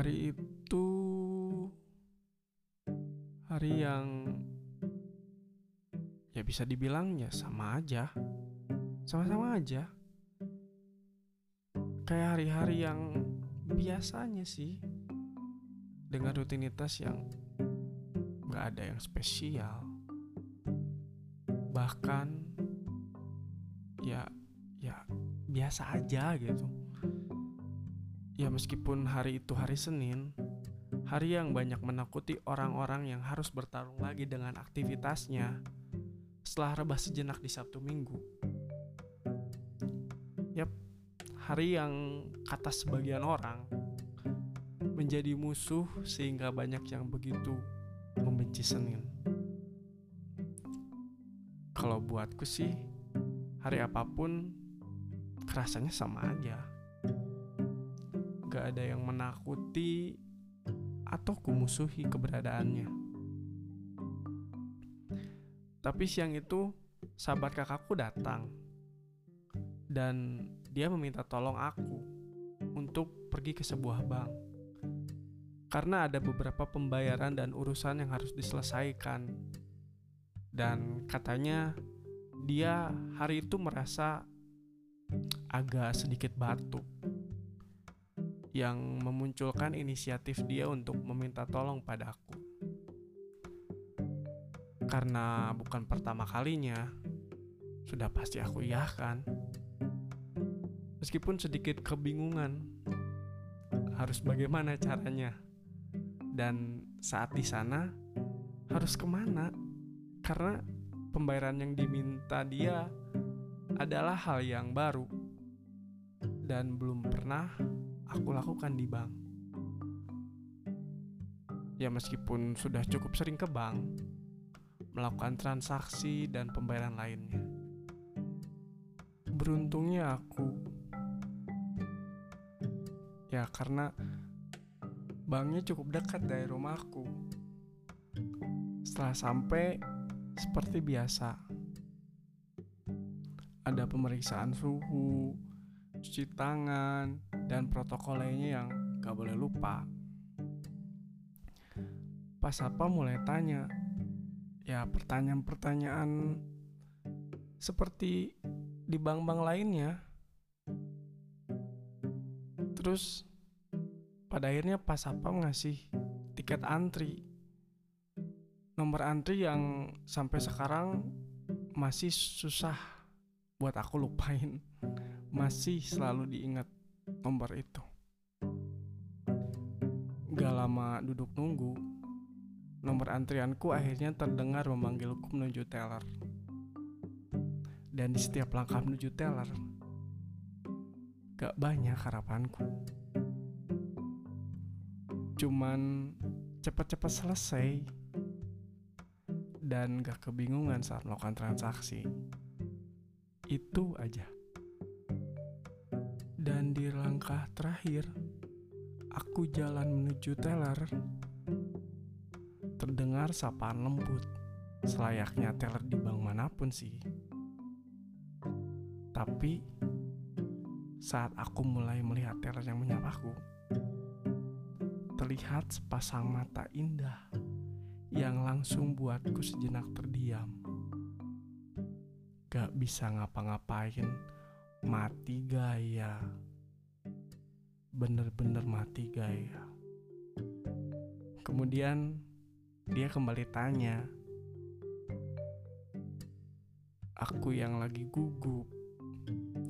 Hari itu hari yang ya bisa dibilangnya sama aja. Sama-sama aja. Kayak hari-hari yang biasanya sih. Dengan rutinitas yang gak ada yang spesial. Bahkan ya ya biasa aja gitu. Ya meskipun hari itu hari Senin, hari yang banyak menakuti orang-orang yang harus bertarung lagi dengan aktivitasnya setelah rebah sejenak di Sabtu Minggu. Yap, hari yang kata sebagian orang menjadi musuh sehingga banyak yang begitu membenci Senin. Kalau buatku sih, hari apa pun kerasanya sama aja gak ada yang menakuti atau kumusuhi keberadaannya. Tapi siang itu sahabat kakakku datang dan dia meminta tolong aku untuk pergi ke sebuah bank. Karena ada beberapa pembayaran dan urusan yang harus diselesaikan. Dan katanya dia hari itu merasa agak sedikit batuk yang memunculkan inisiatif dia untuk meminta tolong padaku. Karena bukan pertama kalinya, sudah pasti aku iyahkan. Meskipun sedikit kebingungan, harus bagaimana caranya. Dan saat di sana, harus ke mana? Karena pembayaran yang diminta dia adalah hal yang baru dan belum pernah aku lakukan di bank. Ya meskipun sudah cukup sering ke bank, melakukan transaksi dan pembayaran lainnya. Beruntungnya aku Ya karena banknya cukup dekat dari rumahku. Setelah sampai seperti biasa. Ada pemeriksaan suhu, cuci tangan, dan protokol lainnya yang gak boleh lupa. Pas apa mulai tanya, ya pertanyaan-pertanyaan seperti di bank-bank lainnya. Terus pada akhirnya pas apa ngasih tiket antri. Nomor antri yang sampai sekarang masih susah buat aku lupain. Masih selalu diingat nomor itu. Gak lama duduk nunggu, nomor antrianku akhirnya terdengar memanggilku menuju teller. Dan di setiap langkah menuju teller, gak banyak harapanku. Cuman cepat-cepat selesai dan gak kebingungan saat melakukan transaksi. Itu aja. Dan di langkah terakhir, aku jalan menuju teller. Terdengar sapaan lembut, selayaknya teller di bank mana pun sih. Tapi, saat aku mulai melihat teller yang menyapaku, terlihat sepasang mata indah yang langsung buatku sejenak terdiam. Gak bisa ngapa-ngapain mati gaya. Bener-bener mati gaya. Kemudian dia kembali tanya aku yang lagi gugup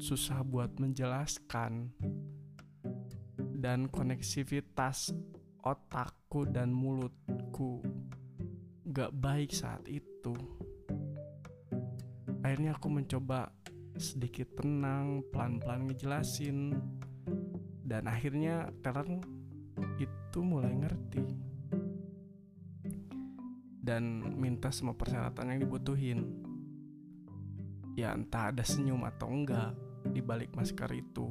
susah buat menjelaskan dan koneksivitas otakku dan mulutku gak baik saat itu. Akhirnya aku mencoba sedikit tenang, pelan-pelan ngejelasin, dan akhirnya teller itu mulai ngerti dan minta semua persyaratan yang dibutuhin. Ya entah ada senyum atau enggak di balik masker itu.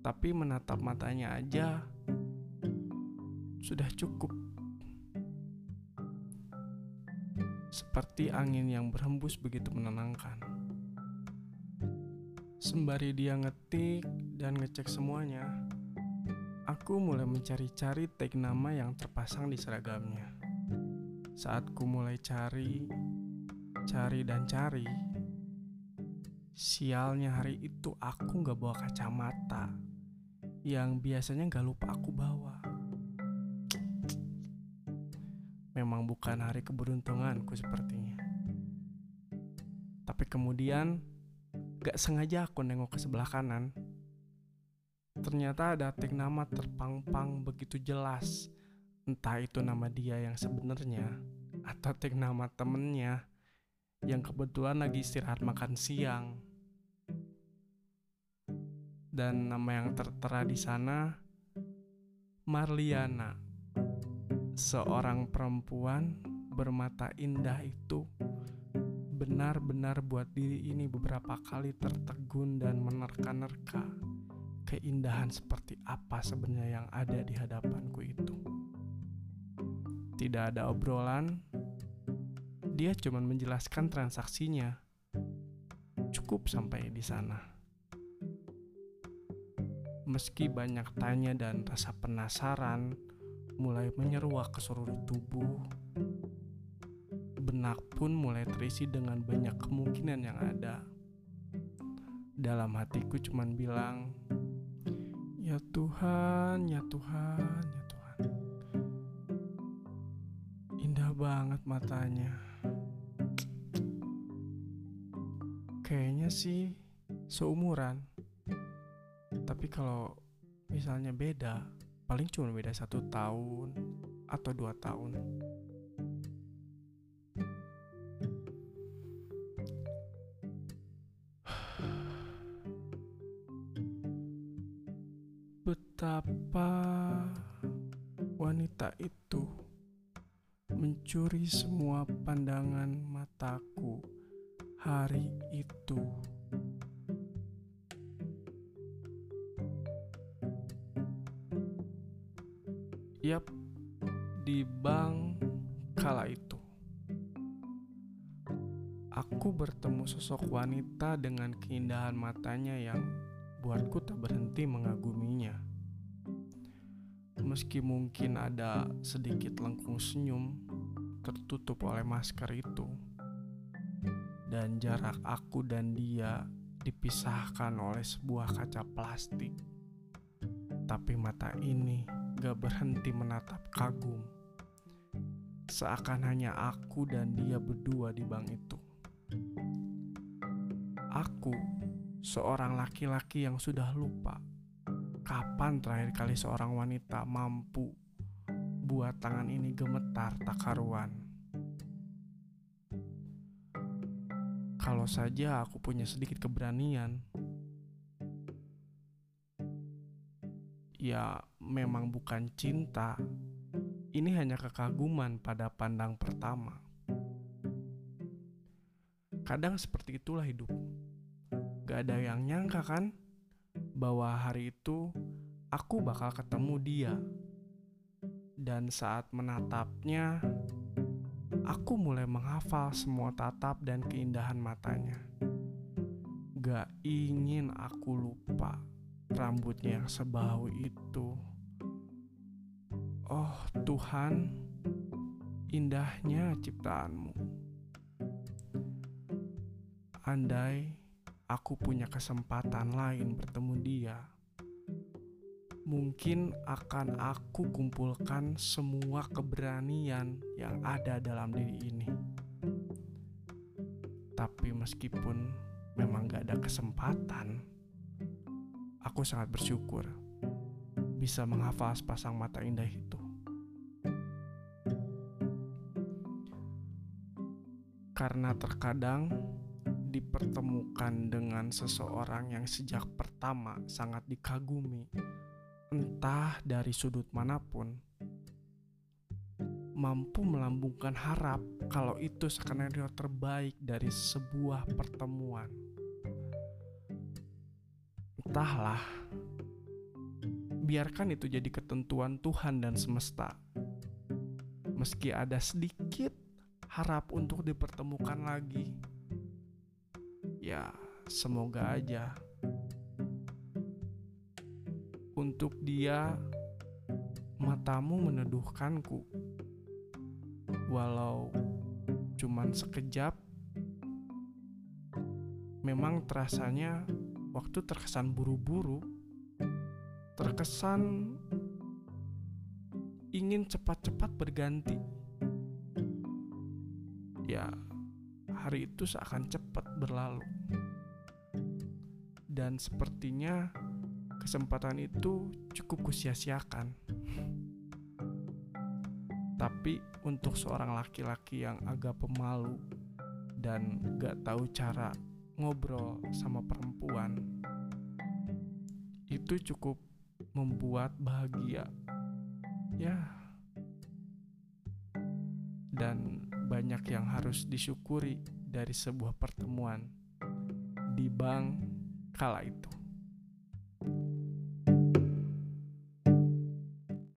Tapi menatap matanya aja sudah cukup. Seperti angin yang berhembus begitu menenangkan. Sembari dia ngetik dan ngecek semuanya, aku mulai mencari-cari tag nama yang terpasang di seragamnya. Saat ku mulai cari, cari dan cari, sialnya hari itu aku gak bawa kacamata yang biasanya gak lupa aku bawa. Memang bukan hari keberuntunganku sepertinya. Tapi kemudian gak sengaja aku nengok ke sebelah kanan Ternyata ada tag nama terpang-pang begitu jelas. Entah itu nama dia yang sebenarnya atau tag nama temennya yang kebetulan lagi istirahat makan siang. Dan nama yang tertera di sana Marliana. Seorang perempuan bermata indah itu benar-benar buat diri ini beberapa kali tertegun dan menerka-nerka keindahan seperti apa sebenarnya yang ada di hadapanku itu. Tidak ada obrolan, dia cuma menjelaskan transaksinya. Cukup sampai di sana. Meski banyak tanya dan rasa penasaran mulai menyeruak ke seluruh tubuh, benak pun mulai terisi dengan banyak kemungkinan yang ada. Dalam hatiku cuman bilang, Ya Tuhan, ya Tuhan, ya Tuhan. Indah banget matanya. Kayaknya sih seumuran. Tapi kalau misalnya beda, paling cuma beda satu tahun atau dua tahun. Betapa wanita itu mencuri semua pandangan mataku hari itu. Yap, di bank kala itu. Aku bertemu sosok wanita dengan keindahan matanya yang buatku tak berhenti mengaguminya. Meski mungkin ada sedikit lengkung senyum tertutup oleh masker itu, dan jarak aku dan dia dipisahkan oleh sebuah kaca plastik. Tapi mata ini gak berhenti menatap kagum, seakan hanya aku dan dia berdua di bank itu. Aku seorang laki-laki yang sudah lupa kapan terakhir kali seorang wanita mampu buat tangan ini gemetar tak karuan. Kalau saja aku punya sedikit keberanian, ya memang bukan cinta, ini hanya kekaguman pada pandang pertama. Kadang seperti itulah hidup. Gak ada yang nyangka kan bahwa hari itu aku bakal ketemu dia. Dan saat menatapnya, aku mulai menghafal semua tatap dan keindahan matanya. Gak ingin aku lupa rambutnya yang sebau itu. Oh Tuhan, indahnya ciptaanmu. Andai aku punya kesempatan lain bertemu dia, mungkin akan aku kumpulkan semua keberanian yang ada dalam diri ini. Tapi meskipun memang gak ada kesempatan, aku sangat bersyukur bisa menghafal sepasang mata indah itu. Karena terkadang dipertemukan dengan seseorang yang sejak pertama sangat dikagumi, entah dari sudut mana pun, mampu melambungkan harap kalau itu skenario terbaik dari sebuah pertemuan. Entahlah, biarkan itu jadi ketentuan Tuhan dan semesta. Meski ada sedikit harap untuk dipertemukan lagi ya semoga aja untuk dia matamu meneduhkanku. Walau cuman sekejap, memang terasanya waktu terkesan buru-buru, terkesan ingin cepat-cepat berganti. Ya, hari itu seakan cepat berlalu. Dan sepertinya kesempatan itu cukup kusia-siakan. Tapi untuk seorang laki-laki yang agak pemalu dan gak tahu cara ngobrol sama perempuan, itu cukup membuat bahagia. Ya, dan banyak yang harus disyukuri dari sebuah pertemuan di bank kala itu.